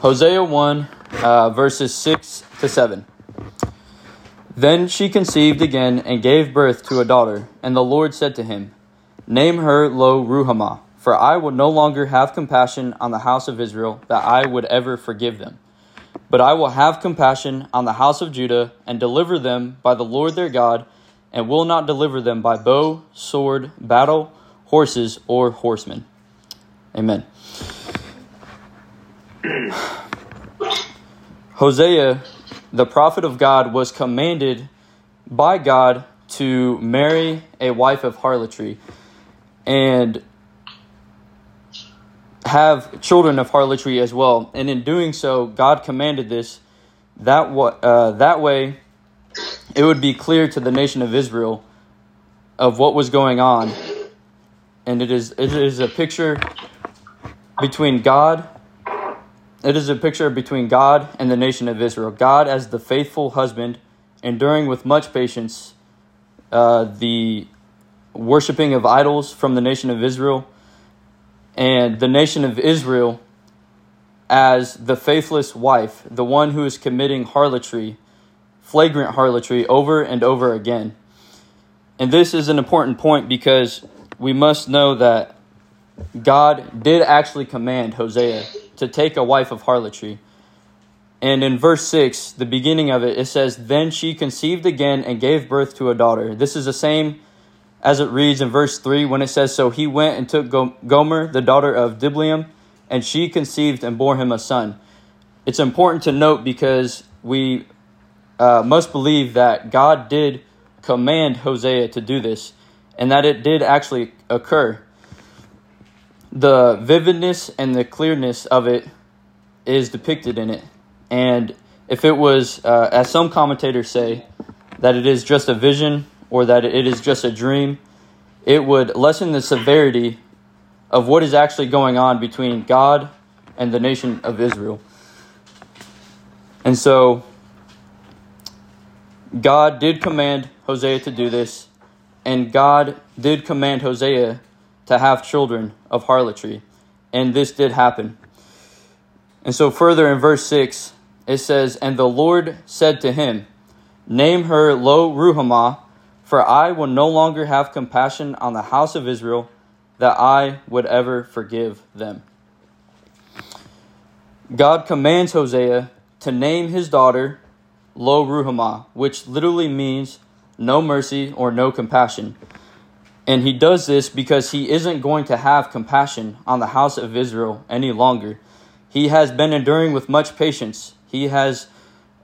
Hosea 1, uh, verses 6 to 7. Then she conceived again and gave birth to a daughter, and the Lord said to him, Name her Lo Ruhamah, for I will no longer have compassion on the house of Israel, that I would ever forgive them. But I will have compassion on the house of Judah, and deliver them by the Lord their God, and will not deliver them by bow, sword, battle, horses, or horsemen. Amen. Hosea, the prophet of God, was commanded by God to marry a wife of harlotry and have children of harlotry as well. And in doing so, God commanded this that uh, that way it would be clear to the nation of Israel of what was going on. And it is it is a picture between God it is a picture between God and the nation of Israel. God as the faithful husband, enduring with much patience uh, the worshiping of idols from the nation of Israel, and the nation of Israel as the faithless wife, the one who is committing harlotry, flagrant harlotry, over and over again. And this is an important point because we must know that God did actually command Hosea to take a wife of harlotry. And in verse 6, the beginning of it, it says, Then she conceived again and gave birth to a daughter. This is the same as it reads in verse 3 when it says, So he went and took Gomer, the daughter of Diblaim, and she conceived and bore him a son. It's important to note because we uh, must believe that God did command Hosea to do this and that it did actually occur the vividness and the clearness of it is depicted in it. And if it was, uh, as some commentators say, that it is just a vision or that it is just a dream, it would lessen the severity of what is actually going on between God and the nation of Israel. And so, God did command Hosea to do this, and God did command Hosea to have children of harlotry. And this did happen. And so, further in verse 6, it says, And the Lord said to him, Name her Lo Ruhamah, for I will no longer have compassion on the house of Israel, that I would ever forgive them. God commands Hosea to name his daughter Lo Ruhamah, which literally means no mercy or no compassion. And he does this because he isn't going to have compassion on the house of Israel any longer. He has been enduring with much patience. He has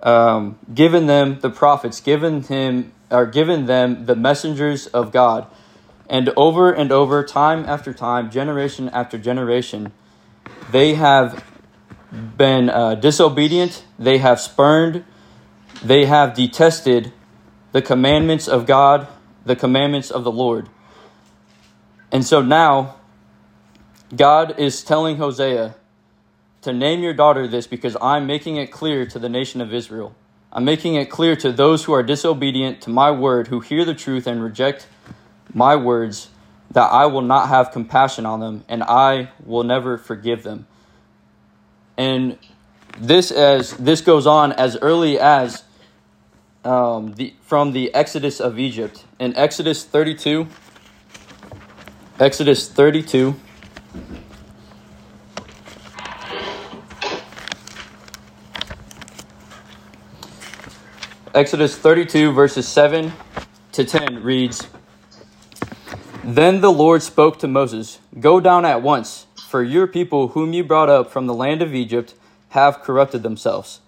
um, given them the prophets, given him or given them the messengers of God. And over and over, time after time, generation after generation, they have been uh, disobedient, they have spurned, they have detested the commandments of God, the commandments of the Lord. And so now, God is telling Hosea to name your daughter this because I'm making it clear to the nation of Israel. I'm making it clear to those who are disobedient to my word, who hear the truth and reject my words, that I will not have compassion on them and I will never forgive them. And this as this goes on as early as um, the from the Exodus of Egypt in Exodus 32 Exodus 32. Exodus 32, verses 7 to 10 reads Then the Lord spoke to Moses Go down at once, for your people whom you brought up from the land of Egypt have corrupted themselves.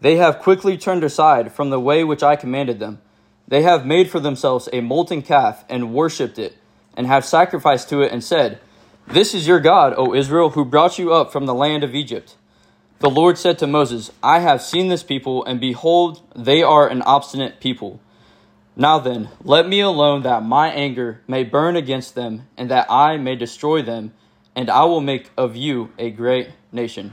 They have quickly turned aside from the way which I commanded them. They have made for themselves a molten calf and worshipped it and have sacrificed to it and said, This is your God, O Israel, who brought you up from the land of Egypt. The Lord said to Moses, I have seen this people, and behold, they are an obstinate people. Now then, let me alone that my anger may burn against them, and that I may destroy them, and I will make of you a great nation.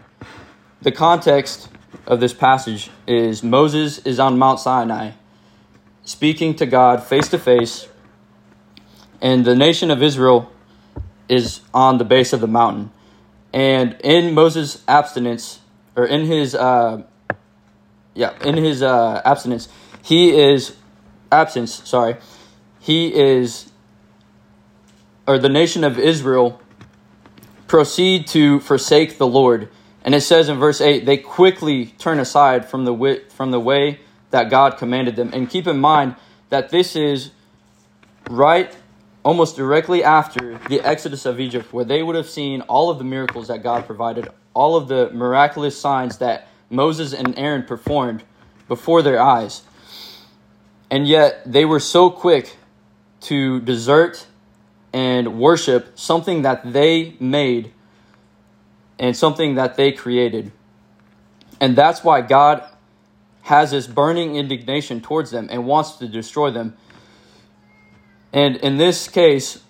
The context of this passage is Moses is on Mount Sinai, speaking to God face to face and the nation of Israel is on the base of the mountain. And in Moses' abstinence or in his uh, yeah in his uh, abstinence, he is absence. Sorry, he is or the nation of Israel proceed to forsake the Lord. And it says in verse 8, they quickly turn aside from the, from the way that God commanded them. And keep in mind that this is right almost directly after the exodus of Egypt, where they would have seen all of the miracles that God provided, all of the miraculous signs that Moses and Aaron performed before their eyes. And yet they were so quick to desert and worship something that they made and something that they created. And that's why God has this burning indignation towards them and wants to destroy them. And in this case,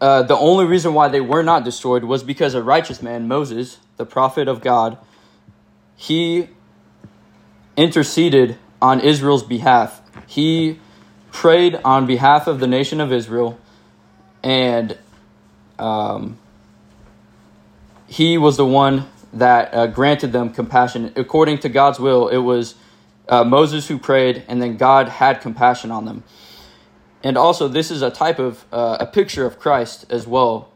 uh, the only reason why they were not destroyed was because a righteous man, Moses, the prophet of God, he interceded on Israel's behalf. He prayed on behalf of the nation of Israel, and um, he was the one that uh, granted them compassion. According to God's will, it was uh, Moses who prayed, and then God had compassion on them. And also, this is a type of uh, a picture of Christ as well,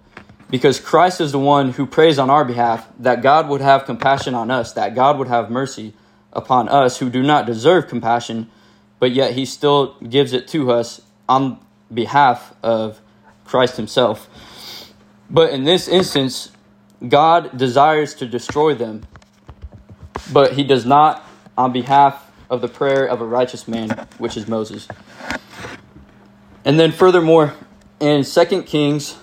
because Christ is the one who prays on our behalf that God would have compassion on us, that God would have mercy upon us who do not deserve compassion, but yet he still gives it to us on behalf of Christ himself. But in this instance, God desires to destroy them, but he does not on behalf of the prayer of a righteous man, which is Moses. And then furthermore, in 2 Kings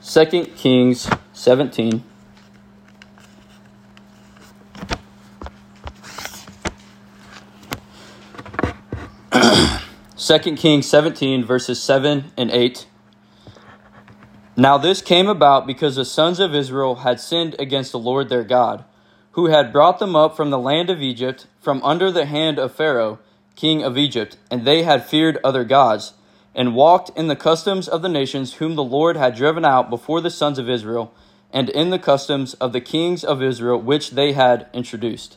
2 Kings 17 2 Kings 17, verses 7 and 8. Now this came about because the sons of Israel had sinned against the Lord their God, who had brought them up from the land of Egypt, from under the hand of Pharaoh, king of Egypt, and they had feared other gods, and walked in the customs of the nations whom the Lord had driven out before the sons of Israel, and in the customs of the kings of Israel which they had introduced.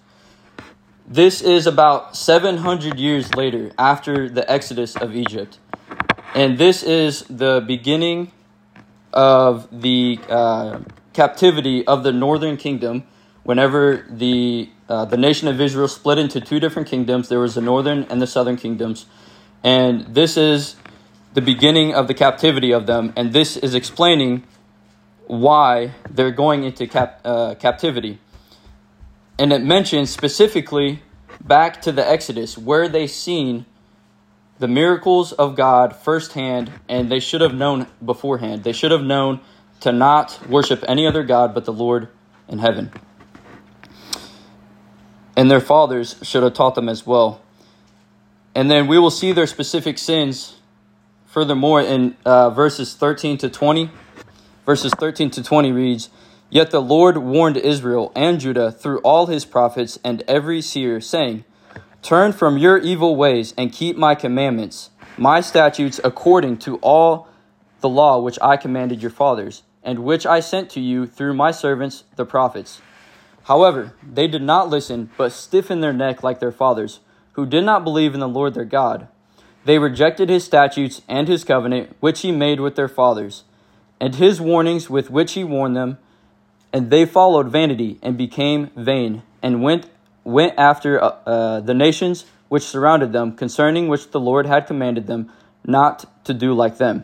This is about 700 years later after the exodus of Egypt. And this is the beginning of the uh, captivity of the northern kingdom. Whenever the, uh, the nation of Israel split into two different kingdoms, there was the northern and the southern kingdoms. And this is the beginning of the captivity of them. And this is explaining why they're going into cap- uh, captivity and it mentions specifically back to the Exodus where they seen the miracles of God firsthand, and they should have known beforehand. They should have known to not worship any other God but the Lord in heaven. And their fathers should have taught them as well. And then we will see their specific sins furthermore in uh, verses 13 to 20. Verses 13 to 20 reads, Yet the Lord warned Israel and Judah through all his prophets and every seer, saying, Turn from your evil ways and keep my commandments, my statutes, according to all the law which I commanded your fathers, and which I sent to you through my servants the prophets. However, they did not listen, but stiffened their neck like their fathers, who did not believe in the Lord their God. They rejected his statutes and his covenant, which he made with their fathers, and his warnings with which he warned them and they followed vanity and became vain, and went went after uh, uh, the nations which surrounded them, concerning which the Lord had commanded them not to do like them.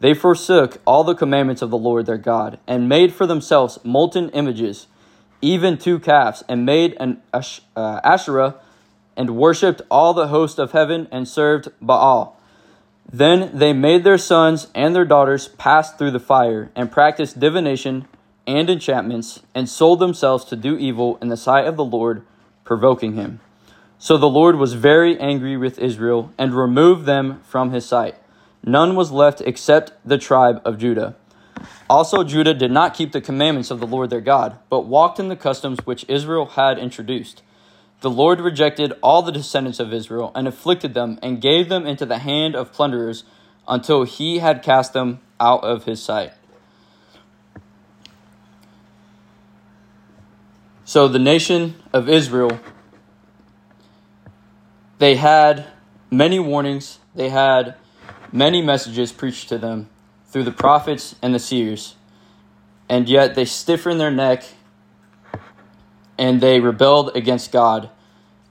They forsook all the commandments of the Lord their God, and made for themselves molten images, even two calves, and made an uh, Asherah, and worshipped all the host of heaven, and served Baal. Then they made their sons and their daughters pass through the fire, and practiced divination and enchantments, and sold themselves to do evil in the sight of the Lord, provoking him. So the Lord was very angry with Israel, and removed them from his sight. None was left except the tribe of Judah. Also, Judah did not keep the commandments of the Lord their God, but walked in the customs which Israel had introduced. The Lord rejected all the descendants of Israel, and afflicted them, and gave them into the hand of plunderers, until he had cast them out of his sight. So the nation of Israel, they had many warnings, they had many messages preached to them through the prophets and the seers, and yet they stiffened their neck and they rebelled against God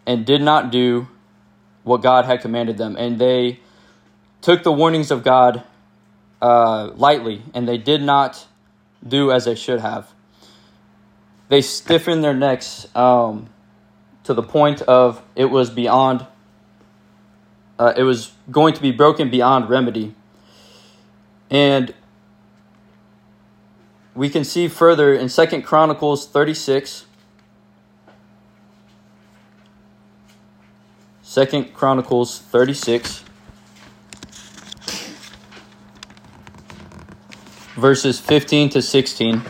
and did not do what God had commanded them. And they took the warnings of God uh, lightly and they did not do as they should have. They stiffened their necks um, to the point of it was beyond, uh, it was going to be broken beyond remedy. And we can see further in Second Chronicles 36 Second Chronicles 36 verses 15 to 16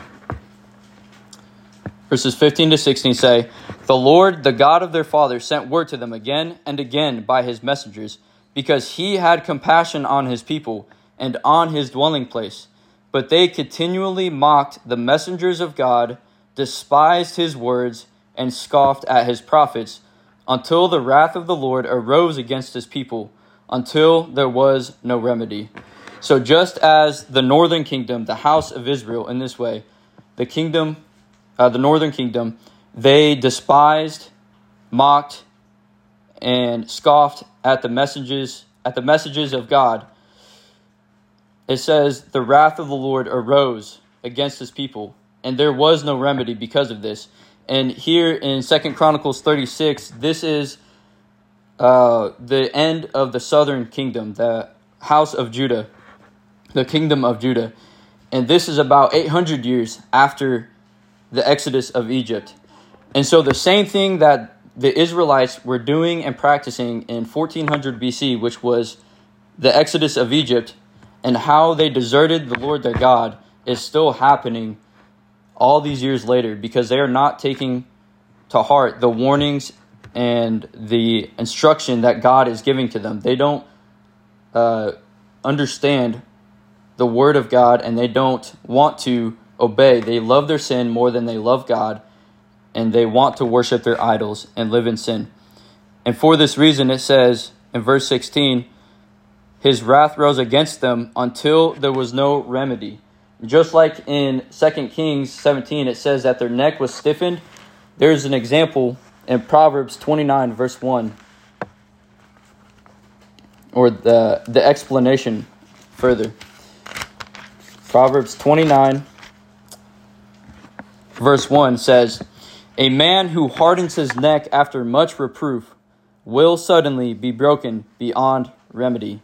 verses 15 to 16 say the lord the god of their fathers sent word to them again and again by his messengers because he had compassion on his people and on his dwelling place but they continually mocked the messengers of god despised his words and scoffed at his prophets until the wrath of the Lord arose against his people, until there was no remedy. So, just as the northern kingdom, the house of Israel, in this way, the kingdom, uh, the northern kingdom, they despised, mocked, and scoffed at the messages at the messages of God. It says the wrath of the Lord arose against his people, and there was no remedy because of this. And here in Second Chronicles 36, this is uh, the end of the southern kingdom, the house of Judah, the kingdom of Judah. And this is about 800 years after the exodus of Egypt. And so the same thing that the Israelites were doing and practicing in 1400 BC, which was the exodus of Egypt, and how they deserted the Lord their God, is still happening all these years later because they are not taking to heart the warnings and the instruction that God is giving to them. They don't uh, understand the word of God and they don't want to obey. They love their sin more than they love God and they want to worship their idols and live in sin. And for this reason, it says in verse 16, his wrath rose against them until there was no remedy. Just like in 2 Kings 17, it says that their neck was stiffened. There's an example in Proverbs 29, verse 1, or the, the explanation further. Proverbs 29, verse 1 says, A man who hardens his neck after much reproof will suddenly be broken beyond remedy.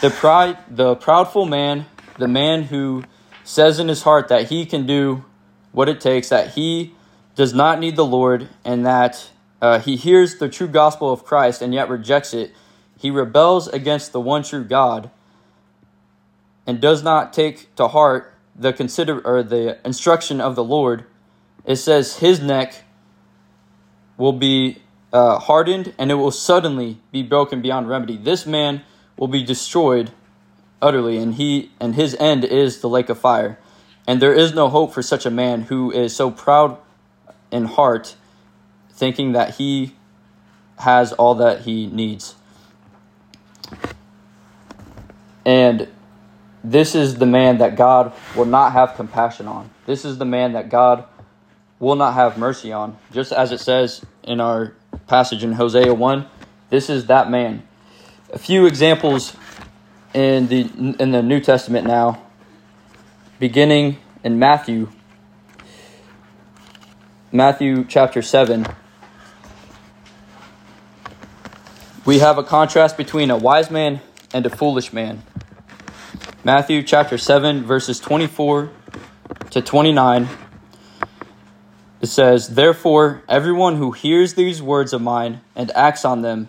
The, pride, the proudful man, the man who says in his heart that he can do what it takes, that he does not need the Lord, and that uh, he hears the true gospel of Christ and yet rejects it. He rebels against the one true God and does not take to heart the consider or the instruction of the Lord. It says his neck will be uh, hardened and it will suddenly be broken beyond remedy. This man will be destroyed utterly, and he and his end is the lake of fire. And there is no hope for such a man who is so proud in heart, thinking that he has all that he needs. And this is the man that God will not have compassion on. This is the man that God will not have mercy on. Just as it says in our passage in Hosea 1, this is that man. A few examples in the in the New Testament now, beginning in Matthew. Matthew chapter 7. We have a contrast between a wise man and a foolish man. Matthew chapter 7 verses 24 to 29 it says, Therefore, everyone who hears these words of mine and acts on them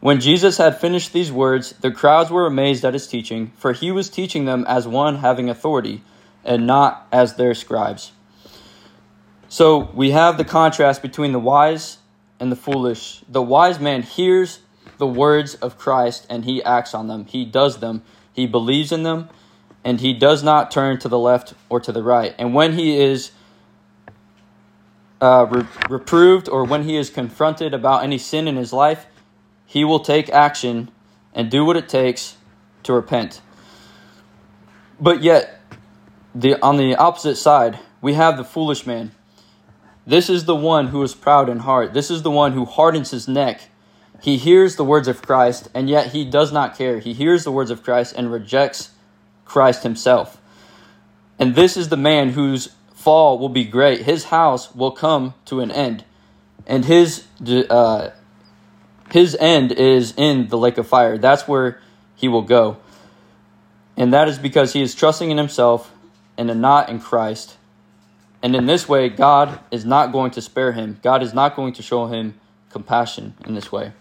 When Jesus had finished these words, the crowds were amazed at his teaching, for he was teaching them as one having authority, and not as their scribes. So we have the contrast between the wise and the foolish. The wise man hears the words of Christ and he acts on them. He does them. He believes in them and he does not turn to the left or to the right. And when he is uh, re- reproved or when he is confronted about any sin in his life, he will take action and do what it takes to repent. But yet, the, on the opposite side, we have the foolish man. This is the one who is proud in heart. This is the one who hardens his neck. He hears the words of Christ, and yet he does not care. He hears the words of Christ and rejects Christ himself. And this is the man whose fall will be great. His house will come to an end, and his uh, his end is in the lake of fire. That's where he will go, and that is because he is trusting in himself and not in Christ. And in this way, God is not going to spare him. God is not going to show him compassion in this way.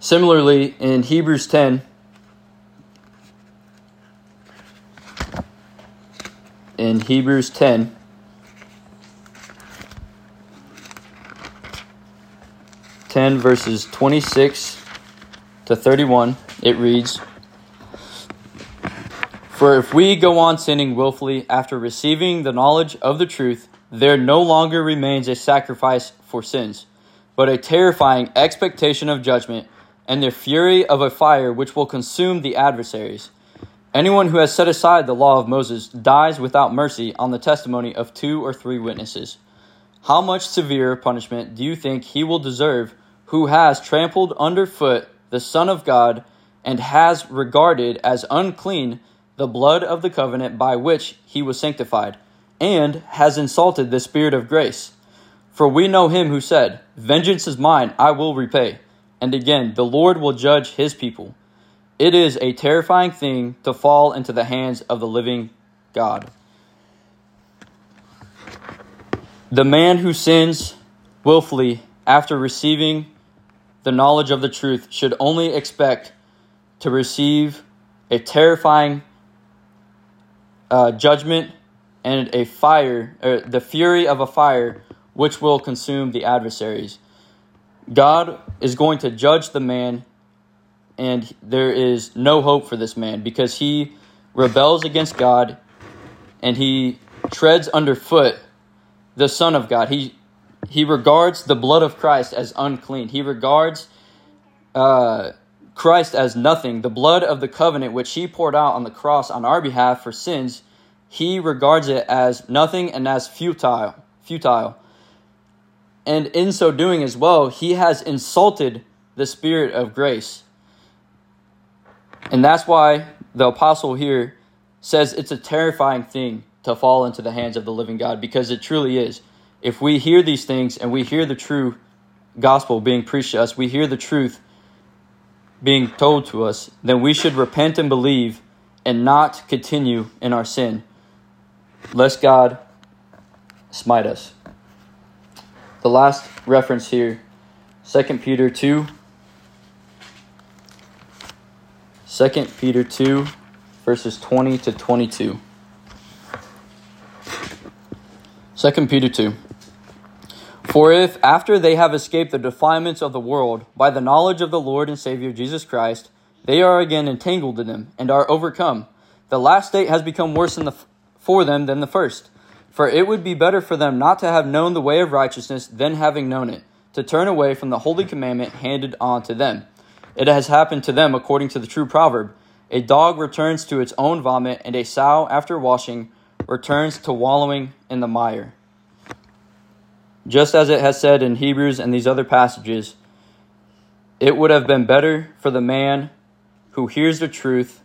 Similarly, in Hebrews 10, in Hebrews 10. Ten verses twenty six to thirty one, it reads For if we go on sinning willfully after receiving the knowledge of the truth, there no longer remains a sacrifice for sins, but a terrifying expectation of judgment and the fury of a fire which will consume the adversaries. Anyone who has set aside the law of Moses dies without mercy on the testimony of two or three witnesses. How much severer punishment do you think he will deserve who has trampled underfoot the Son of God and has regarded as unclean the blood of the covenant by which he was sanctified, and has insulted the Spirit of grace? For we know him who said, Vengeance is mine, I will repay. And again, the Lord will judge his people. It is a terrifying thing to fall into the hands of the living God. The man who sins willfully after receiving the knowledge of the truth should only expect to receive a terrifying uh, judgment and a fire, or the fury of a fire, which will consume the adversaries. God is going to judge the man and there is no hope for this man because he rebels against God and he treads underfoot the Son of God. He he regards the blood of Christ as unclean. He regards uh, Christ as nothing. The blood of the covenant which he poured out on the cross on our behalf for sins, he regards it as nothing and as futile. Futile. And in so doing as well, he has insulted the Spirit of grace. And that's why the apostle here says it's a terrifying thing to fall into the hands of the living God because it truly is. If we hear these things and we hear the true gospel being preached to us, we hear the truth being told to us, then we should repent and believe and not continue in our sin, lest God smite us. The last reference here, 2 Peter 2 2 Peter 2, verses 20 to 22. 2 Peter 2. For if, after they have escaped the defilements of the world by the knowledge of the Lord and Savior Jesus Christ, they are again entangled in them and are overcome, the last state has become worse the, for them than the first. For it would be better for them not to have known the way of righteousness than having known it, to turn away from the holy commandment handed on to them. It has happened to them according to the true proverb A dog returns to its own vomit, and a sow, after washing, returns to wallowing in the mire. Just as it has said in Hebrews and these other passages, it would have been better for the man who hears the truth,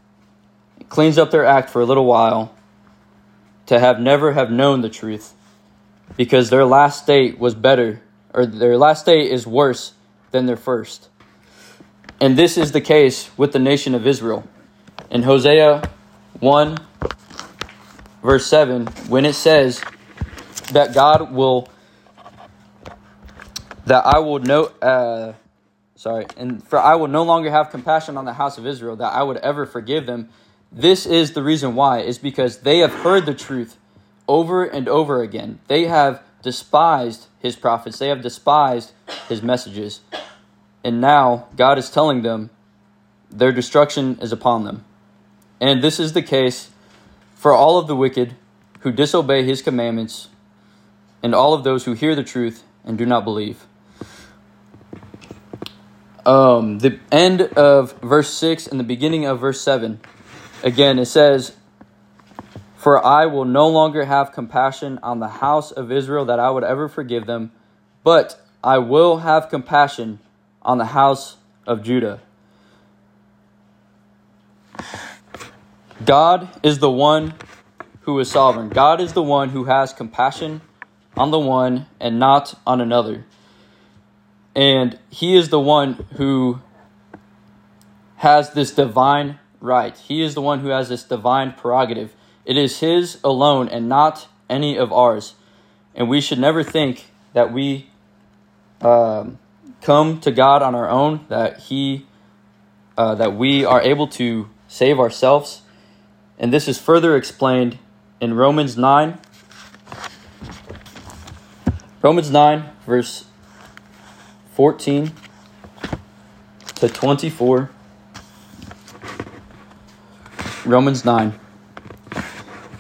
cleans up their act for a little while, to have never have known the truth, because their last state was better, or their last state is worse than their first. And this is the case with the nation of Israel. In Hosea 1, verse 7, when it says that God will that I will no uh, sorry, and for I will no longer have compassion on the house of Israel, that I would ever forgive them. This is the reason why, is because they have heard the truth over and over again. They have despised his prophets, they have despised his messages. And now God is telling them their destruction is upon them. And this is the case for all of the wicked who disobey his commandments and all of those who hear the truth and do not believe. Um, the end of verse 6 and the beginning of verse 7. Again, it says, For I will no longer have compassion on the house of Israel that I would ever forgive them, but I will have compassion on the house of Judah. God is the one who is sovereign. God is the one who has compassion on the one and not on another. And he is the one who has this divine right. He is the one who has this divine prerogative. It is his alone and not any of ours. And we should never think that we um, come to God on our own, that he uh, that we are able to save ourselves. And this is further explained in Romans 9. Romans 9, verse 14 to 24. Romans 9.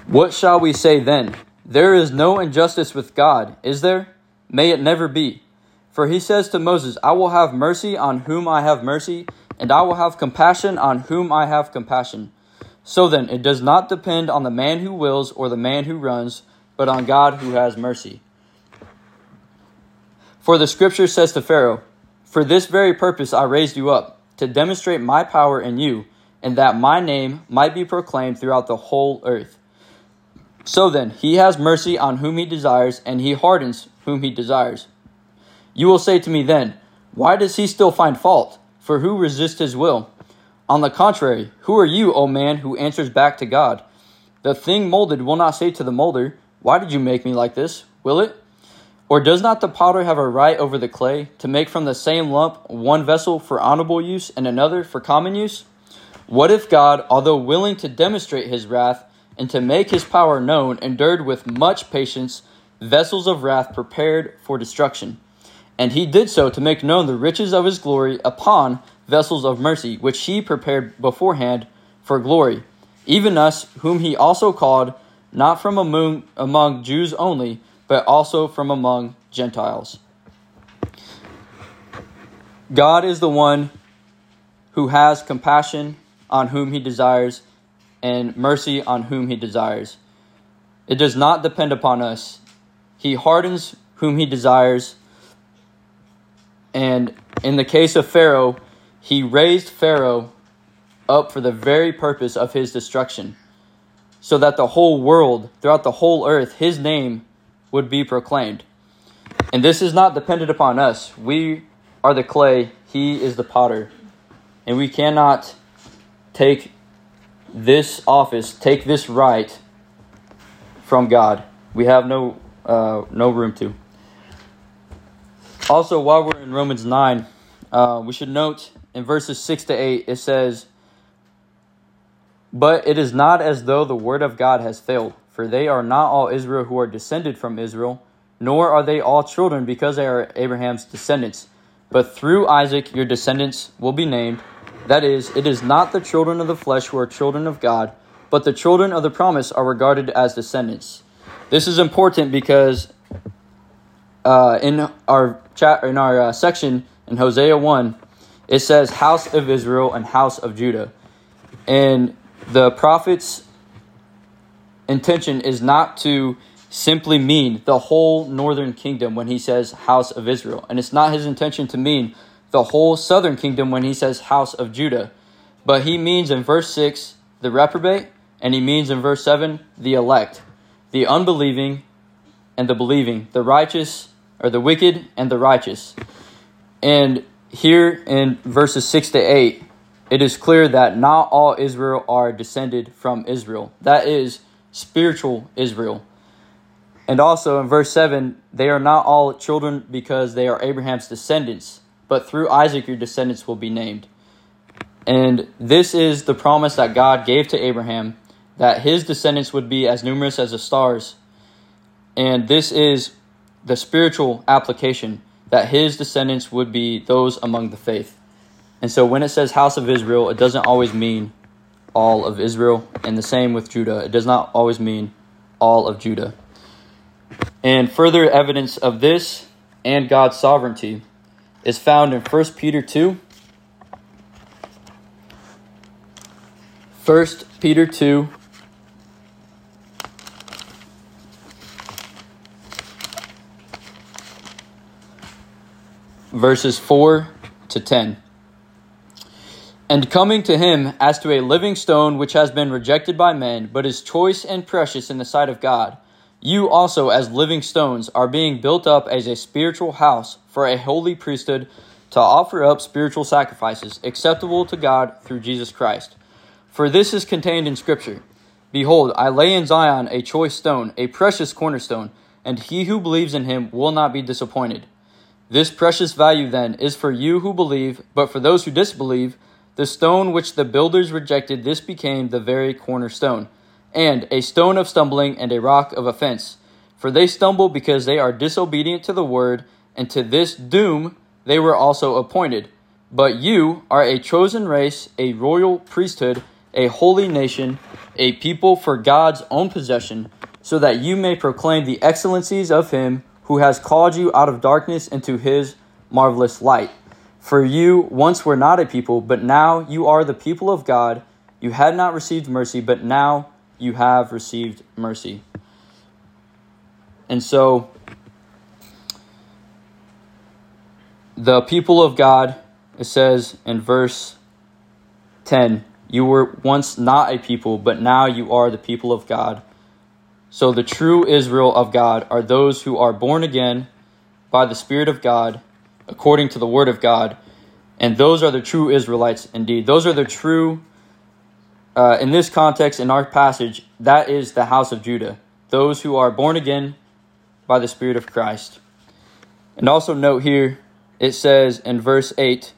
What shall we say then? There is no injustice with God, is there? May it never be. For he says to Moses, I will have mercy on whom I have mercy, and I will have compassion on whom I have compassion. So then, it does not depend on the man who wills or the man who runs, but on God who has mercy. For the scripture says to Pharaoh, For this very purpose I raised you up, to demonstrate my power in you, and that my name might be proclaimed throughout the whole earth. So then, he has mercy on whom he desires, and he hardens whom he desires. You will say to me then, Why does he still find fault? For who resists his will? On the contrary, who are you, O man, who answers back to God? The thing molded will not say to the molder, Why did you make me like this? Will it? Or does not the potter have a right over the clay to make from the same lump one vessel for honorable use and another for common use? What if God, although willing to demonstrate his wrath and to make his power known, endured with much patience vessels of wrath prepared for destruction? And he did so to make known the riches of his glory upon vessels of mercy, which he prepared beforehand for glory, even us, whom he also called, not from among, among Jews only, but also from among Gentiles. God is the one who has compassion on whom he desires and mercy on whom he desires. It does not depend upon us. He hardens whom he desires. And in the case of Pharaoh, he raised Pharaoh up for the very purpose of his destruction, so that the whole world, throughout the whole earth, his name would be proclaimed. And this is not dependent upon us. We are the clay, he is the potter. And we cannot take this office, take this right from God. We have no uh, no room to. Also, while we're in Romans 9, uh, we should note in verses 6 to 8, it says, But it is not as though the word of God has failed, for they are not all Israel who are descended from Israel, nor are they all children because they are Abraham's descendants. But through Isaac your descendants will be named. That is, it is not the children of the flesh who are children of God, but the children of the promise are regarded as descendants. This is important because uh, in our chat in our uh, section in Hosea one, it says house of Israel and house of Judah. And the prophet's intention is not to simply mean the whole northern kingdom when he says house of Israel. And it's not his intention to mean the whole southern kingdom when he says house of Judah. But he means in verse 6 the reprobate, and he means in verse 7 the elect, the unbelieving and the believing, the righteous or the wicked and the righteous. And here in verses 6 to 8, it is clear that not all Israel are descended from Israel. That is spiritual Israel. And also in verse 7, they are not all children because they are Abraham's descendants, but through Isaac your descendants will be named. And this is the promise that God gave to Abraham that his descendants would be as numerous as the stars. And this is the spiritual application that his descendants would be those among the faith. And so when it says house of Israel, it doesn't always mean all of Israel. And the same with Judah. It does not always mean all of Judah. And further evidence of this and God's sovereignty is found in 1 Peter 2. 1 Peter 2. Verses 4 to 10. And coming to him as to a living stone which has been rejected by men, but is choice and precious in the sight of God you also, as living stones, are being built up as a spiritual house for a holy priesthood to offer up spiritual sacrifices acceptable to God through Jesus Christ. For this is contained in Scripture Behold, I lay in Zion a choice stone, a precious cornerstone, and he who believes in him will not be disappointed. This precious value, then, is for you who believe, but for those who disbelieve, the stone which the builders rejected, this became the very cornerstone and a stone of stumbling and a rock of offense. For they stumble because they are disobedient to the word, and to this doom they were also appointed. But you are a chosen race, a royal priesthood, a holy nation, a people for God's own possession, so that you may proclaim the excellencies of him who has called you out of darkness into his marvelous light. For you once were not a people, but now you are the people of God. You had not received mercy, but now you have received mercy. And so, the people of God, it says in verse 10, you were once not a people, but now you are the people of God. So, the true Israel of God are those who are born again by the Spirit of God, according to the Word of God. And those are the true Israelites indeed. Those are the true uh, in this context, in our passage, that is the house of Judah, those who are born again by the Spirit of Christ. And also note here, it says in verse 8,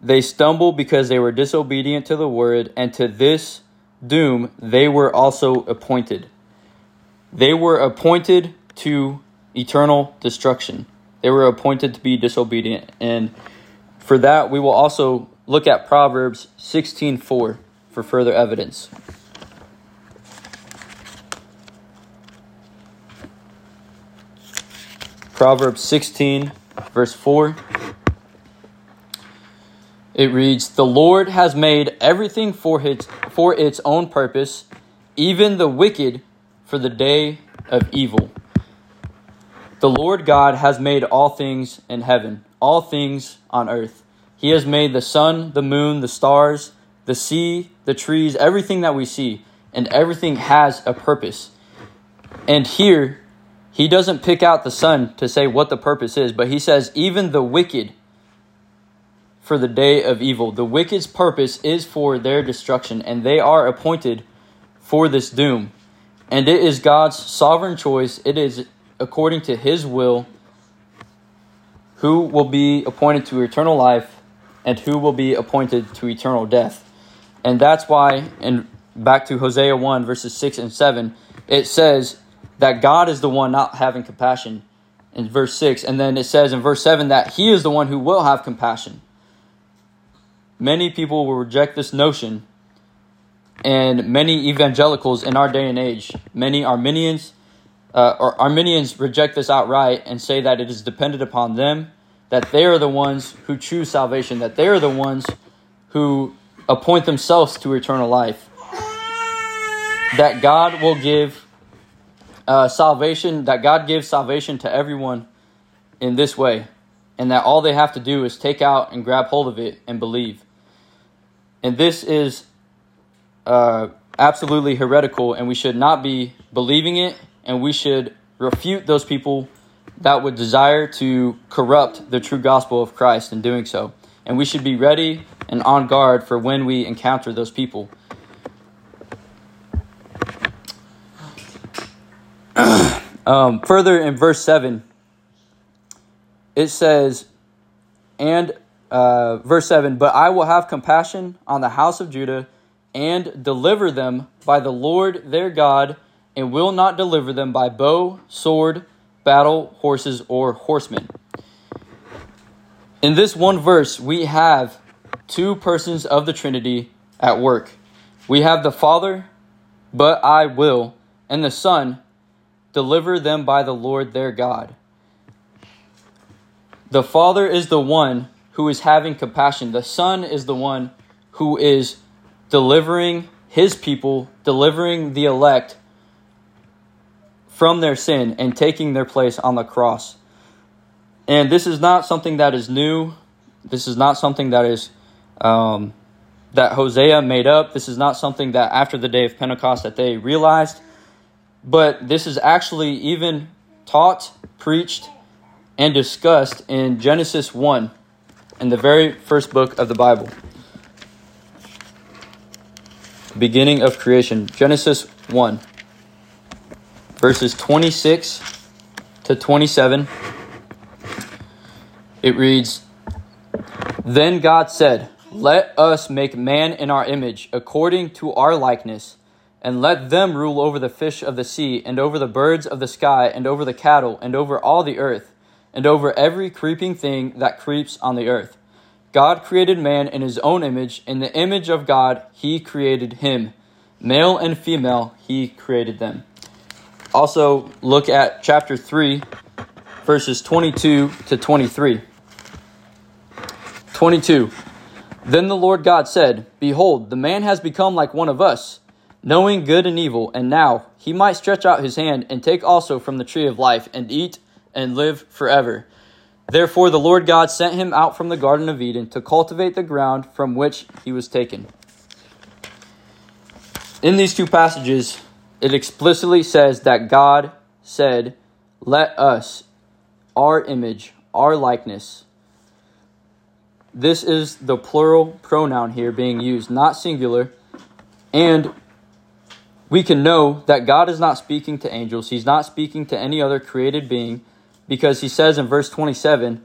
they stumble because they were disobedient to the word, and to this doom they were also appointed. They were appointed to eternal destruction. They were appointed to be disobedient. And for that, we will also look at Proverbs 16:4 for further evidence. Proverbs 16 verse 4 it reads, "The Lord has made everything for its for its own purpose, even the wicked for the day of evil." The Lord God has made all things in heaven, all things on earth. He has made the sun, the moon, the stars, the sea, the trees, everything that we see, and everything has a purpose. And here, he doesn't pick out the sun to say what the purpose is, but he says, even the wicked for the day of evil. The wicked's purpose is for their destruction, and they are appointed for this doom. And it is God's sovereign choice, it is according to his will who will be appointed to eternal life and who will be appointed to eternal death. And that's why, and back to Hosea 1, verses 6 and 7, it says that God is the one not having compassion in verse 6. And then it says in verse 7 that He is the one who will have compassion. Many people will reject this notion, and many evangelicals in our day and age, many Arminians, uh, or Arminians reject this outright and say that it is dependent upon them that they are the ones who choose salvation, that they are the ones who appoint themselves to eternal life. That God will give uh, salvation, that God gives salvation to everyone in this way, and that all they have to do is take out and grab hold of it and believe. And this is uh, absolutely heretical, and we should not be believing it, and we should refute those people that would desire to corrupt the true gospel of Christ in doing so. And we should be ready and on guard for when we encounter those people. Um, further in verse 7, it says, and uh, verse 7 But I will have compassion on the house of Judah and deliver them by the Lord their God, and will not deliver them by bow, sword, battle, horses, or horsemen. In this one verse, we have two persons of the Trinity at work. We have the Father, but I will, and the Son, deliver them by the Lord their God. The Father is the one who is having compassion. The Son is the one who is delivering his people, delivering the elect from their sin and taking their place on the cross. And this is not something that is new. This is not something that is um, that Hosea made up. This is not something that after the day of Pentecost that they realized. But this is actually even taught, preached, and discussed in Genesis 1, in the very first book of the Bible. Beginning of creation, Genesis 1, verses 26 to 27. It reads Then God said, Let us make man in our image, according to our likeness and let them rule over the fish of the sea, and over the birds of the sky, and over the cattle, and over all the earth, and over every creeping thing that creeps on the earth. God created man in his own image. In the image of God, he created him. Male and female, he created them. Also, look at chapter 3, verses 22 to 23. 22. Then the Lord God said, Behold, the man has become like one of us, knowing good and evil, and now he might stretch out his hand and take also from the tree of life, and eat and live forever. Therefore, the Lord God sent him out from the Garden of Eden to cultivate the ground from which he was taken. In these two passages, it explicitly says that God said, Let us, our image, our likeness. This is the plural pronoun here being used, not singular. And we can know that God is not speaking to angels, He's not speaking to any other created being because he says in verse 27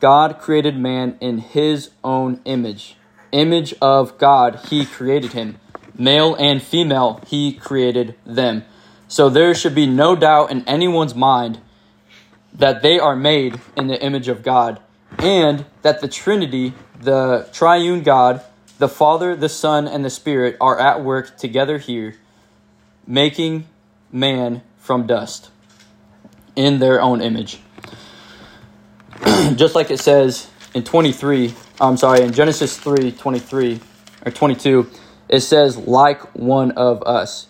God created man in his own image. Image of God, he created him. Male and female, he created them. So there should be no doubt in anyone's mind that they are made in the image of God and that the Trinity, the triune God, the Father, the Son, and the Spirit are at work together here, making man from dust in their own image. Just like it says in 23, I'm sorry, in Genesis 3 23 or 22, it says, like one of us.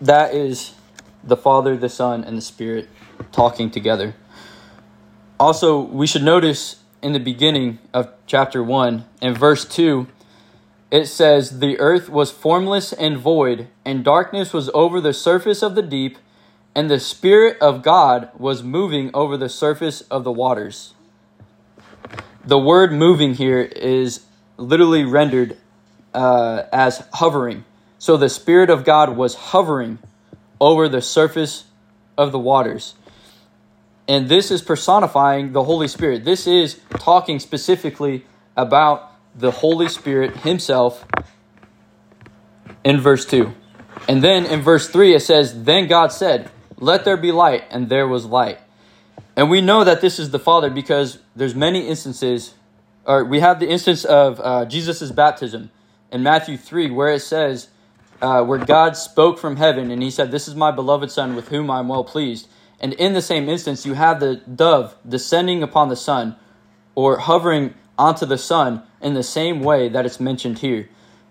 That is the Father, the Son, and the Spirit talking together. Also, we should notice in the beginning of chapter 1 and verse 2, it says, The earth was formless and void, and darkness was over the surface of the deep and the Spirit of God was moving over the surface of the waters. The word moving here is literally rendered uh, as hovering. So the Spirit of God was hovering over the surface of the waters. And this is personifying the Holy Spirit. This is talking specifically about the Holy Spirit Himself in verse 2. And then in verse 3, it says, Then God said, let there be light, and there was light. And we know that this is the Father because there's many instances, or we have the instance of uh, Jesus' baptism in Matthew 3, where it says, uh, where God spoke from heaven and he said, This is my beloved Son with whom I am well pleased. And in the same instance, you have the dove descending upon the Son or hovering onto the Son in the same way that it's mentioned here.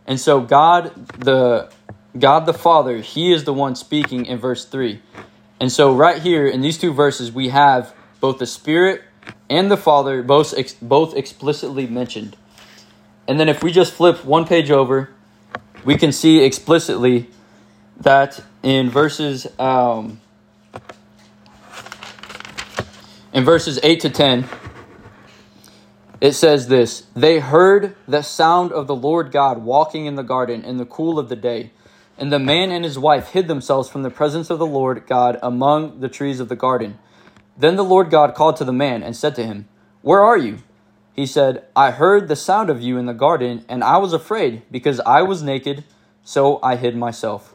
And so God the God the Father, he is the one speaking in verse 3. And so, right here in these two verses, we have both the Spirit and the Father both, ex- both explicitly mentioned. And then, if we just flip one page over, we can see explicitly that in verses um, in verses 8 to 10 it says this they heard the sound of the lord god walking in the garden in the cool of the day And the man and his wife hid themselves from the presence of the Lord God among the trees of the garden. Then the Lord God called to the man and said to him, Where are you? He said, I heard the sound of you in the garden, and I was afraid, because I was naked, so I hid myself.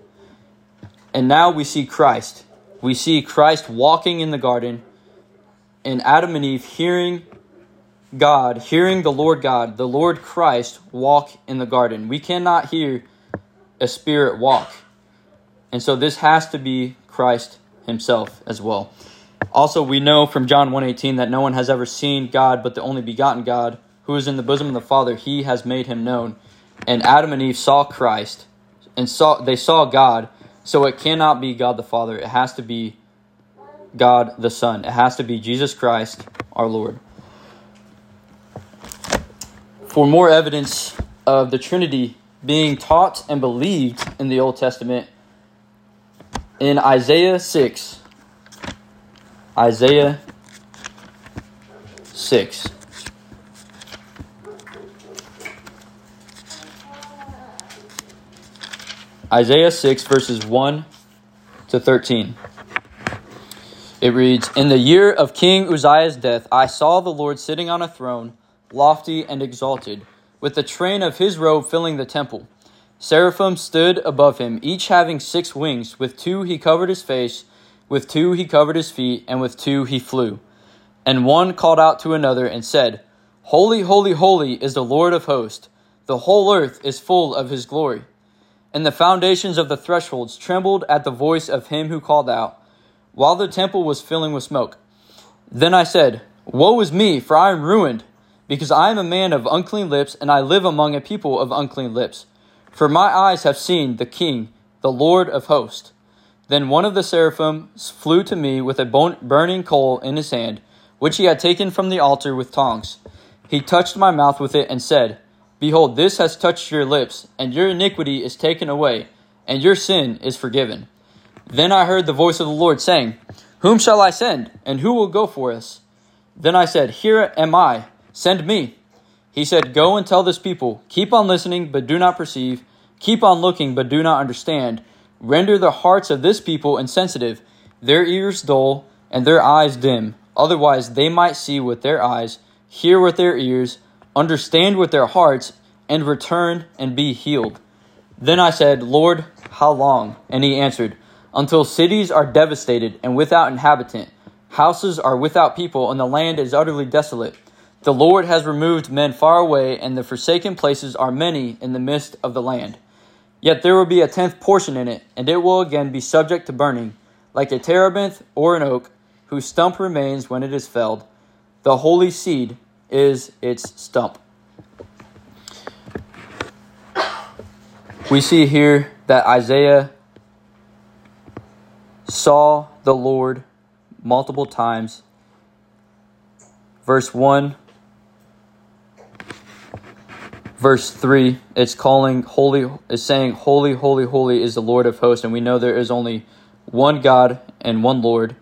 And now we see Christ. We see Christ walking in the garden, and Adam and Eve hearing God, hearing the Lord God, the Lord Christ walk in the garden. We cannot hear a spirit walk. And so this has to be Christ himself as well. Also, we know from John 1:18 that no one has ever seen God but the only begotten God, who is in the bosom of the Father, he has made him known. And Adam and Eve saw Christ and saw they saw God, so it cannot be God the Father. It has to be God the Son. It has to be Jesus Christ, our Lord. For more evidence of the Trinity being taught and believed in the Old Testament, in Isaiah 6, Isaiah 6. Isaiah 6, verses 1 to 13. It reads In the year of King Uzziah's death, I saw the Lord sitting on a throne, lofty and exalted, with the train of his robe filling the temple. Seraphim stood above him, each having six wings. With two he covered his face with two he covered his feet, and with two he flew. And one called out to another and said, Holy, holy, holy is the Lord of hosts. The whole earth is full of his glory. And the foundations of the thresholds trembled at the voice of him who called out, while the temple was filling with smoke. Then I said, Woe is me, for I am ruined, because I am a man of unclean lips, and I live among a people of unclean lips. For my eyes have seen the King, the Lord of hosts. Then one of the seraphim flew to me with a burning coal in his hand, which he had taken from the altar with tongs. He touched my mouth with it and said, Behold, this has touched your lips, and your iniquity is taken away, and your sin is forgiven. Then I heard the voice of the Lord saying, Whom shall I send, and who will go for us? Then I said, Here am I, send me. He said, Go and tell this people, keep on listening, but do not perceive, keep on looking, but do not understand Render the hearts of this people insensitive, their ears dull, and their eyes dim. Otherwise, they might see with their eyes, hear with their ears, understand with their hearts, and return and be healed. Then I said, Lord, how long? And he answered, Until cities are devastated and without inhabitant, houses are without people, and the land is utterly desolate. The Lord has removed men far away, and the forsaken places are many in the midst of the land. Yet there will be a tenth portion in it, and it will again be subject to burning, like a terebinth or an oak, whose stump remains when it is felled. The holy seed is its stump. We see here that Isaiah saw the Lord multiple times. Verse 1 verse 3 it's calling holy is saying holy holy holy is the lord of hosts and we know there is only one god and one lord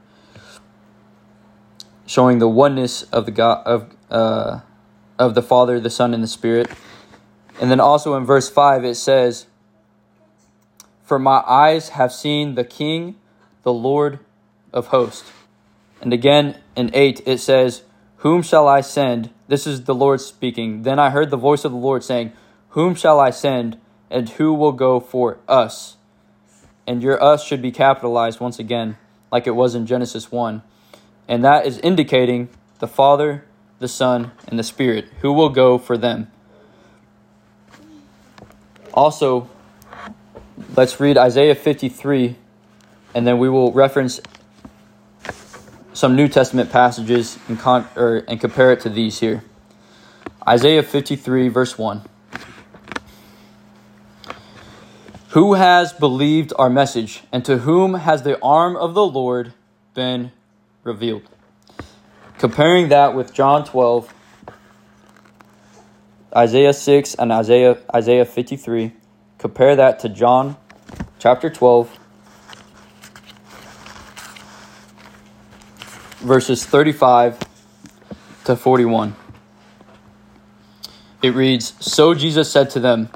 showing the oneness of the god of uh, of the father the son and the spirit. And then also in verse 5 it says for my eyes have seen the king the lord of hosts. And again in 8 it says whom shall i send this is the Lord speaking. Then I heard the voice of the Lord saying, Whom shall I send, and who will go for us? And your us should be capitalized once again, like it was in Genesis 1. And that is indicating the Father, the Son, and the Spirit, who will go for them. Also, let's read Isaiah 53, and then we will reference some New Testament passages and, con- and compare it to these here. Isaiah 53, verse 1. Who has believed our message, and to whom has the arm of the Lord been revealed? Comparing that with John 12, Isaiah 6, and Isaiah, Isaiah 53, compare that to John chapter 12, verses 35 to 41. It reads So Jesus said to them,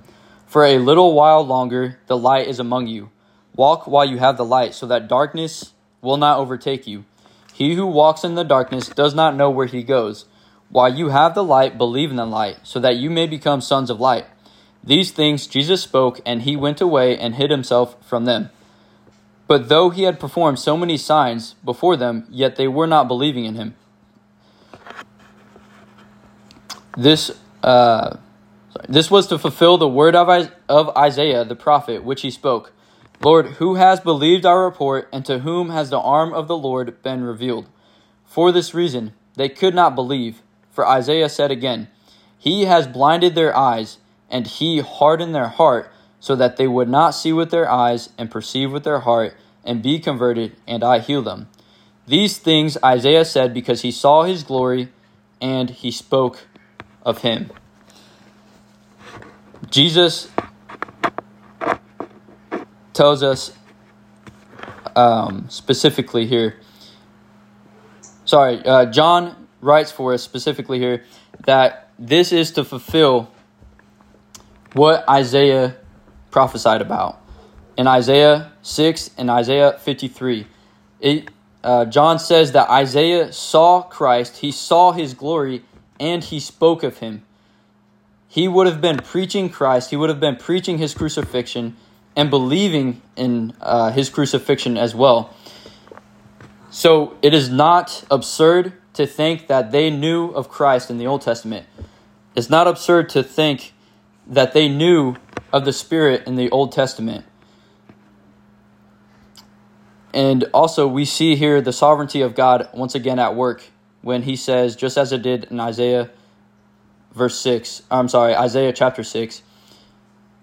For a little while longer the light is among you. Walk while you have the light, so that darkness will not overtake you. He who walks in the darkness does not know where he goes. While you have the light, believe in the light, so that you may become sons of light. These things Jesus spoke, and he went away and hid himself from them. But though he had performed so many signs before them, yet they were not believing in him. This uh, this was to fulfill the word of, of Isaiah the prophet, which he spoke. Lord, who has believed our report, and to whom has the arm of the Lord been revealed? For this reason, they could not believe. For Isaiah said again, He has blinded their eyes, and he hardened their heart, so that they would not see with their eyes, and perceive with their heart, and be converted, and I heal them. These things Isaiah said because he saw his glory, and he spoke of him. Jesus tells us um, specifically here. Sorry, uh, John writes for us specifically here that this is to fulfill what Isaiah prophesied about. In Isaiah 6 and Isaiah 53, it, uh, John says that Isaiah saw Christ, he saw his glory, and he spoke of him. He would have been preaching Christ, he would have been preaching his crucifixion and believing in uh, his crucifixion as well. So it is not absurd to think that they knew of Christ in the Old Testament. It's not absurd to think that they knew of the Spirit in the Old Testament. And also, we see here the sovereignty of God once again at work when he says, just as it did in Isaiah verse 6, I'm sorry, Isaiah chapter 6,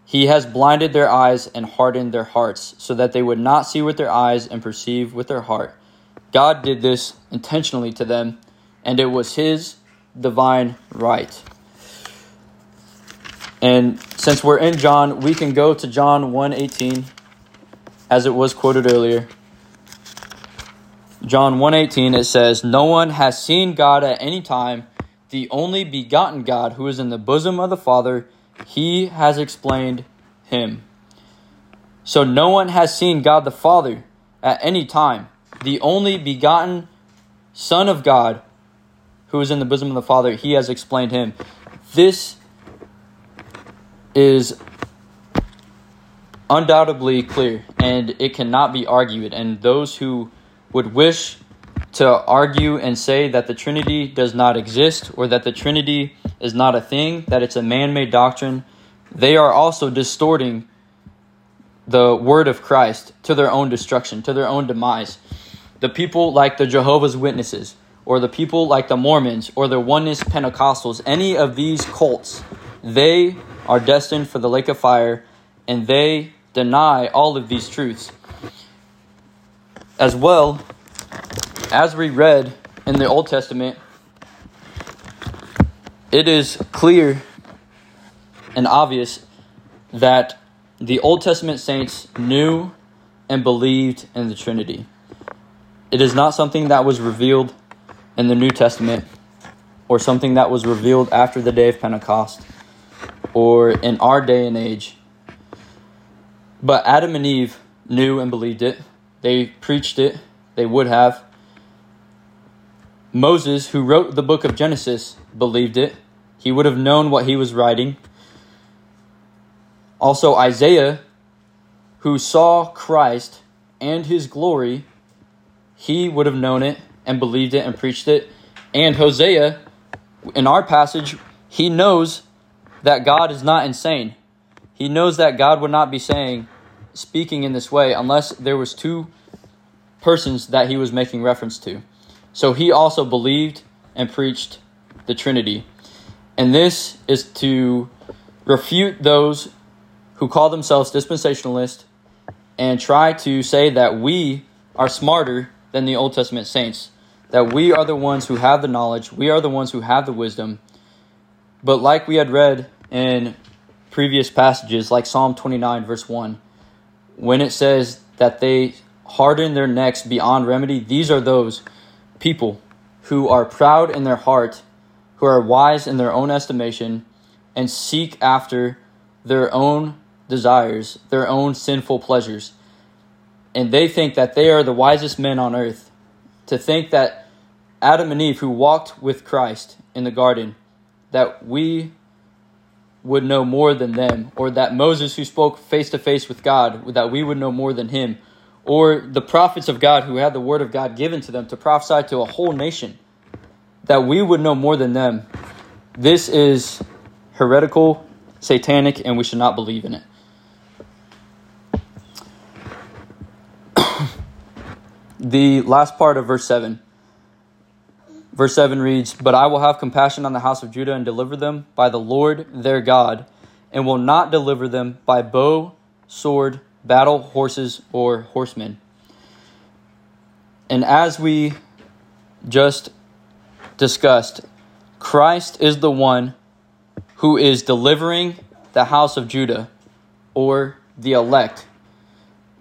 he has blinded their eyes and hardened their hearts, so that they would not see with their eyes and perceive with their heart. God did this intentionally to them, and it was his divine right. And since we're in John, we can go to John 1:18 as it was quoted earlier. John 1:18 it says, "No one has seen God at any time, the only begotten God who is in the bosom of the Father, he has explained him." So no one has seen God the Father at any time. The only begotten Son of God who is in the bosom of the Father, he has explained him. This is undoubtedly clear and it cannot be argued. And those who would wish to argue and say that the Trinity does not exist or that the Trinity is not a thing, that it's a man made doctrine, they are also distorting the word of Christ to their own destruction, to their own demise. The people like the Jehovah's Witnesses, or the people like the Mormons, or the Oneness Pentecostals, any of these cults, they are destined for the lake of fire, and they deny all of these truths. As well, as we read in the Old Testament, it is clear and obvious that the Old Testament saints knew and believed in the Trinity. It is not something that was revealed in the New Testament or something that was revealed after the day of Pentecost or in our day and age. But Adam and Eve knew and believed it. They preached it. They would have. Moses, who wrote the book of Genesis, believed it. He would have known what he was writing. Also, Isaiah, who saw Christ and his glory, he would have known it and believed it and preached it. And Hosea, in our passage, he knows that God is not insane. He knows that God would not be saying, speaking in this way, unless there was two persons that he was making reference to. So he also believed and preached the Trinity. And this is to refute those who call themselves dispensationalists and try to say that we are smarter than the Old Testament saints, that we are the ones who have the knowledge, we are the ones who have the wisdom. But like we had read in previous passages, like Psalm 29, verse 1, when it says that they harden their necks beyond remedy, these are those people who are proud in their heart, who are wise in their own estimation, and seek after their own desires, their own sinful pleasures. And they think that they are the wisest men on earth. To think that Adam and Eve, who walked with Christ in the garden, that we would know more than them, or that Moses, who spoke face to face with God, that we would know more than him, or the prophets of God who had the word of God given to them to prophesy to a whole nation, that we would know more than them. This is heretical, satanic, and we should not believe in it. the last part of verse 7. Verse 7 reads, But I will have compassion on the house of Judah and deliver them by the Lord their God, and will not deliver them by bow, sword, battle, horses, or horsemen. And as we just discussed, Christ is the one who is delivering the house of Judah or the elect.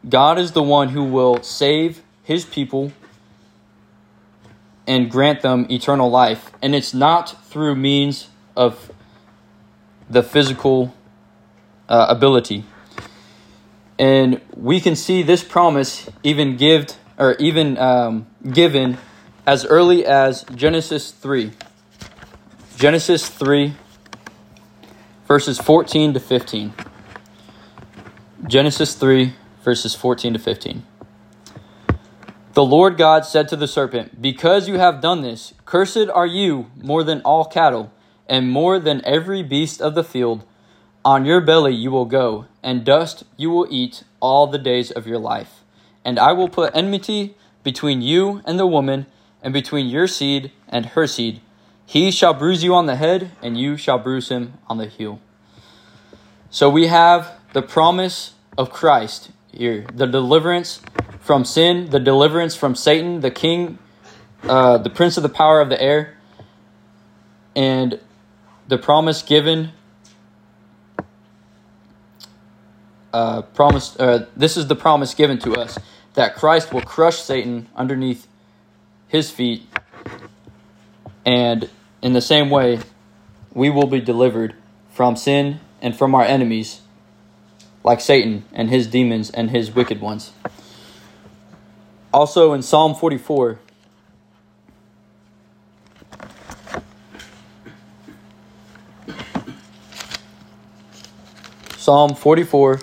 God is the one who will save his people and grant them eternal life. And it's not through means of the physical uh, ability. And we can see this promise even give, or even um, given as early as Genesis 3. Genesis 3, verses 14 to 15. Genesis 3, verses 14 to 15. The Lord God said to the serpent, Because you have done this, cursed are you more than all cattle, and more than every beast of the field. On your belly you will go, and dust you will eat all the days of your life. And I will put enmity between you and the woman, and between your seed and her seed. He shall bruise you on the head, and you shall bruise him on the heel. So we have the promise of Christ here, the deliverance from sin, the deliverance from Satan, the king, uh, the prince of the power of the air, and the promise given. Uh, promise. Uh, this is the promise given to us that Christ will crush Satan underneath his feet, and in the same way, we will be delivered from sin and from our enemies, like Satan and his demons and his wicked ones. Also in Psalm 44, Psalm 44,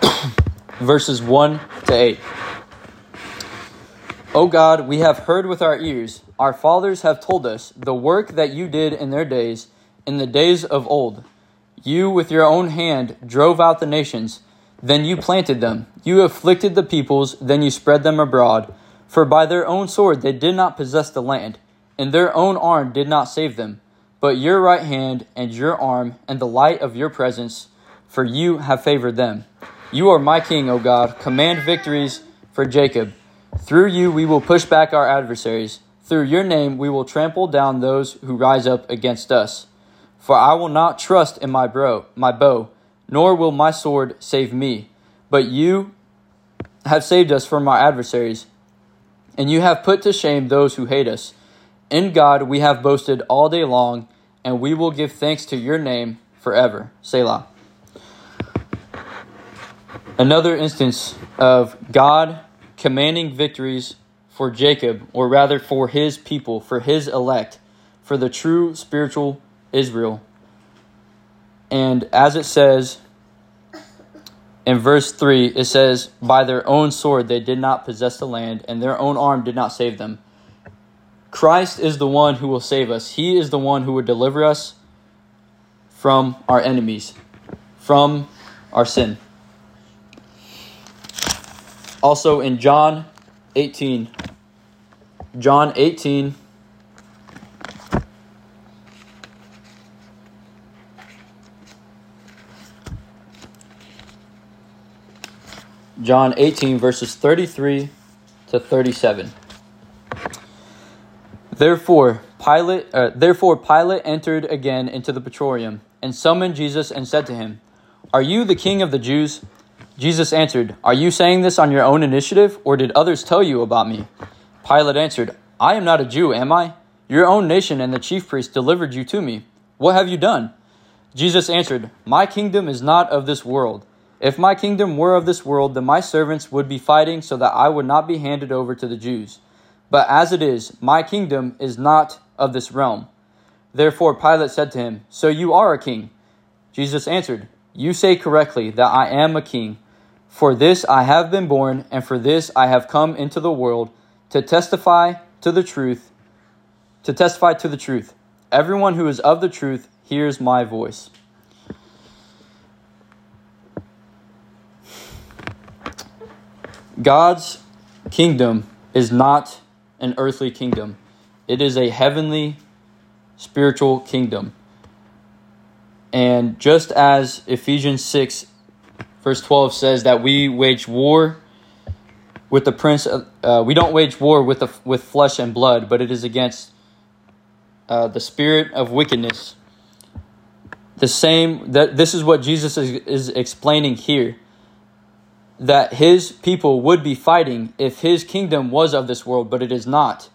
verses 1 to 8. O God, we have heard with our ears, our fathers have told us the work that you did in their days, in the days of old. You, with your own hand, drove out the nations then you planted them. You afflicted the peoples, then you spread them abroad. For by their own sword they did not possess the land, and their own arm did not save them. But your right hand and your arm and the light of your presence, for you have favored them. You are my king, O God. Command victories for Jacob. Through you we will push back our adversaries. Through your name we will trample down those who rise up against us. For I will not trust in my bro, my bow nor will my sword save me. But you have saved us from our adversaries, and you have put to shame those who hate us. In God we have boasted all day long, and we will give thanks to your name forever. Selah. Another instance of God commanding victories for Jacob, or rather for his people, for his elect, for the true spiritual Israel. And as it says in verse 3, it says, By their own sword they did not possess the land, and their own arm did not save them. Christ is the one who will save us. He is the one who would deliver us from our enemies, from our sin. Also in John 18, John 18, John 18, verses 33 to 37. Therefore, Pilate, uh, therefore Pilate entered again into the praetorium and summoned Jesus and said to him, Are you the king of the Jews? Jesus answered, Are you saying this on your own initiative, or did others tell you about me? Pilate answered, I am not a Jew, am I? Your own nation and the chief priests delivered you to me. What have you done? Jesus answered, My kingdom is not of this world. If my kingdom were of this world, then my servants would be fighting so that I would not be handed over to the Jews. But as it is, my kingdom is not of this realm. Therefore Pilate said to him, So you are a king? Jesus answered, You say correctly that I am a king. For this I have been born, and for this I have come into the world, to testify to the truth, to testify to the truth. Everyone who is of the truth hears my voice. God's kingdom is not an earthly kingdom. It is a heavenly spiritual kingdom. And just as Ephesians 6, verse 12 says that we wage war with the prince, of, uh, we don't wage war with, the, with flesh and blood, but it is against uh, the spirit of wickedness. The same, that this is what Jesus is, is explaining here that his people would be fighting if his kingdom was of this world, but it is not.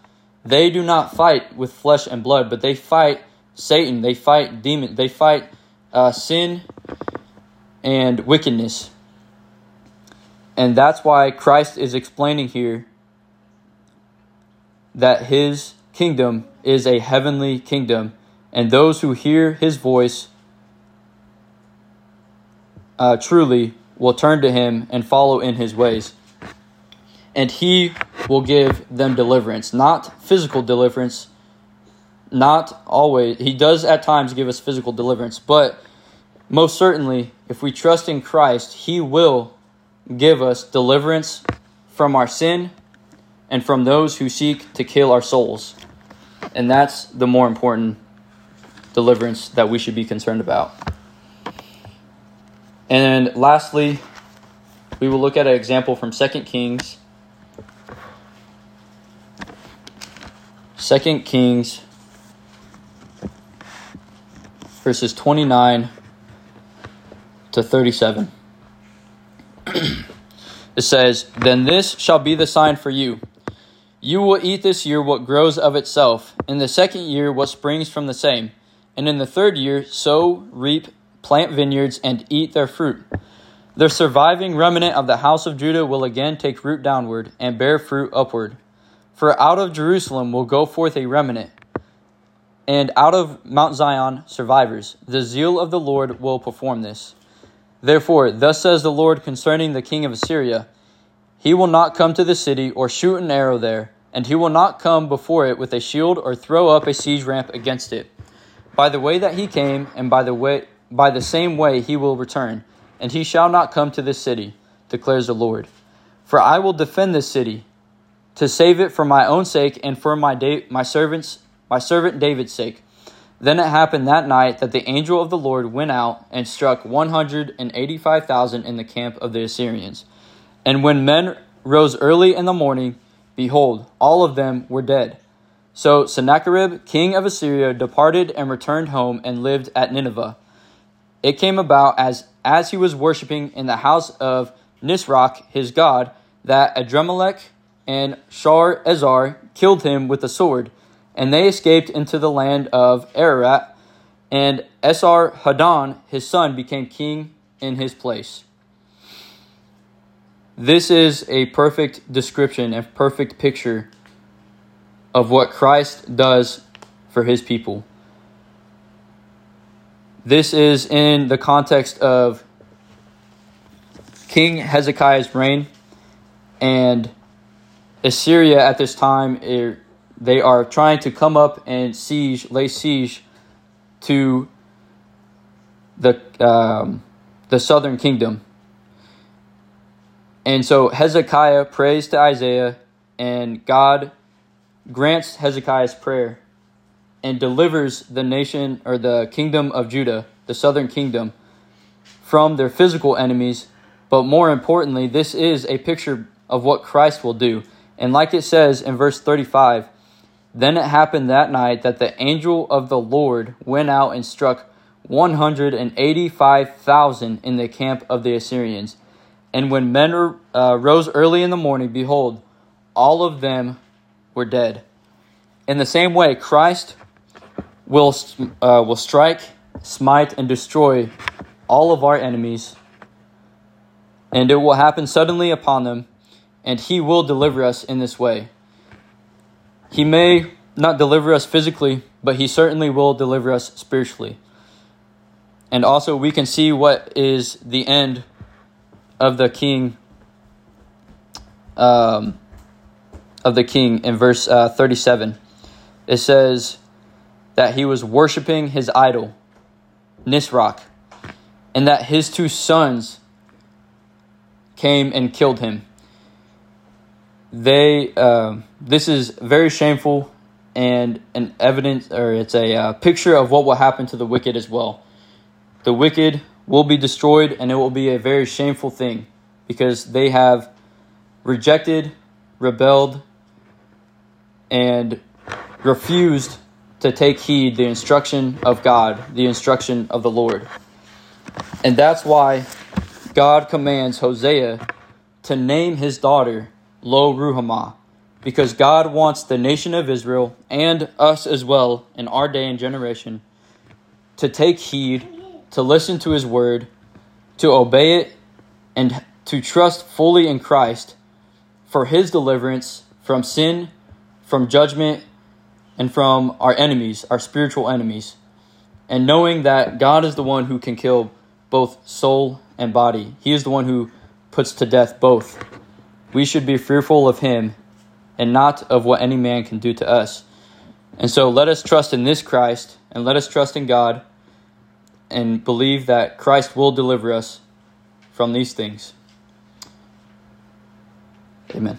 They do not fight with flesh and blood, but they fight Satan, they fight demon, they fight uh, sin and wickedness. And that's why Christ is explaining here that his kingdom is a heavenly kingdom, and those who hear his voice uh, truly will turn to him and follow in his ways. And he will give them deliverance, not physical deliverance, not always. He does at times give us physical deliverance, but most certainly, if we trust in Christ, he will give us deliverance from our sin and from those who seek to kill our souls. And that's the more important deliverance that we should be concerned about. And lastly, we will look at an example from 2 Kings. 2 Kings verses 29 to 37. it says, Then this shall be the sign for you. You will eat this year what grows of itself, in the second year what springs from the same, and in the third year sow, reap, plant vineyards, and eat their fruit. The surviving remnant of the house of Judah will again take root downward and bear fruit upward. For out of Jerusalem will go forth a remnant, and out of Mount Zion survivors. The zeal of the Lord will perform this. Therefore, thus says the Lord concerning the king of Assyria He will not come to the city or shoot an arrow there, and he will not come before it with a shield or throw up a siege ramp against it. By the way that he came, and by the way by the same way he will return, and he shall not come to this city, declares the Lord. For I will defend this city, to save it for my own sake and for my da- my servants my servant David's sake. Then it happened that night that the angel of the Lord went out and struck one hundred and eighty five thousand in the camp of the Assyrians. And when men rose early in the morning, behold, all of them were dead. So Sennacherib, king of Assyria, departed and returned home and lived at Nineveh. It came about as as he was worshipping in the house of Nisroch, his god, that Adrammelech and Sharezer killed him with a sword, and they escaped into the land of Ararat, and Esarhaddon, his son, became king in his place. This is a perfect description, a perfect picture of what Christ does for his people. This is in the context of King Hezekiah's reign and Assyria at this time. they are trying to come up and siege, lay siege to the um, the southern kingdom. And so Hezekiah prays to Isaiah, and God grants Hezekiah's prayer and delivers the nation or the kingdom of Judah, the southern kingdom, from their physical enemies. But more importantly, this is a picture of what Christ will do. And like it says in verse 35, then it happened that night that the angel of the Lord went out and struck 185,000 in the camp of the Assyrians. And when men uh, rose early in the morning, behold, all of them were dead. In the same way, Christ will uh, will strike smite and destroy all of our enemies, and it will happen suddenly upon them, and he will deliver us in this way. He may not deliver us physically, but he certainly will deliver us spiritually. And also, we can see what is the end of the king. Um, of the king in verse uh, 37. It says that he was worshiping his idol, Nisroch, and that his two sons came and killed him. They, uh, this is very shameful and an evidence, or it's a uh, picture of what will happen to the wicked as well. The wicked will be destroyed, and it will be a very shameful thing because they have rejected, rebelled, and refused to take heed the instruction of God, the instruction of the Lord. And that's why God commands Hosea to name his daughter Lo Ruhamah, because God wants the nation of Israel and us as well in our day and generation to take heed, to listen to his word, to obey it, and to trust fully in Christ for his deliverance from sin from judgment and from our enemies, our spiritual enemies, and knowing that God is the one who can kill both soul and body. He is the one who puts to death both. We should be fearful of him and not of what any man can do to us. And so let us trust in this Christ and let us trust in God and believe that Christ will deliver us from these things. Amen.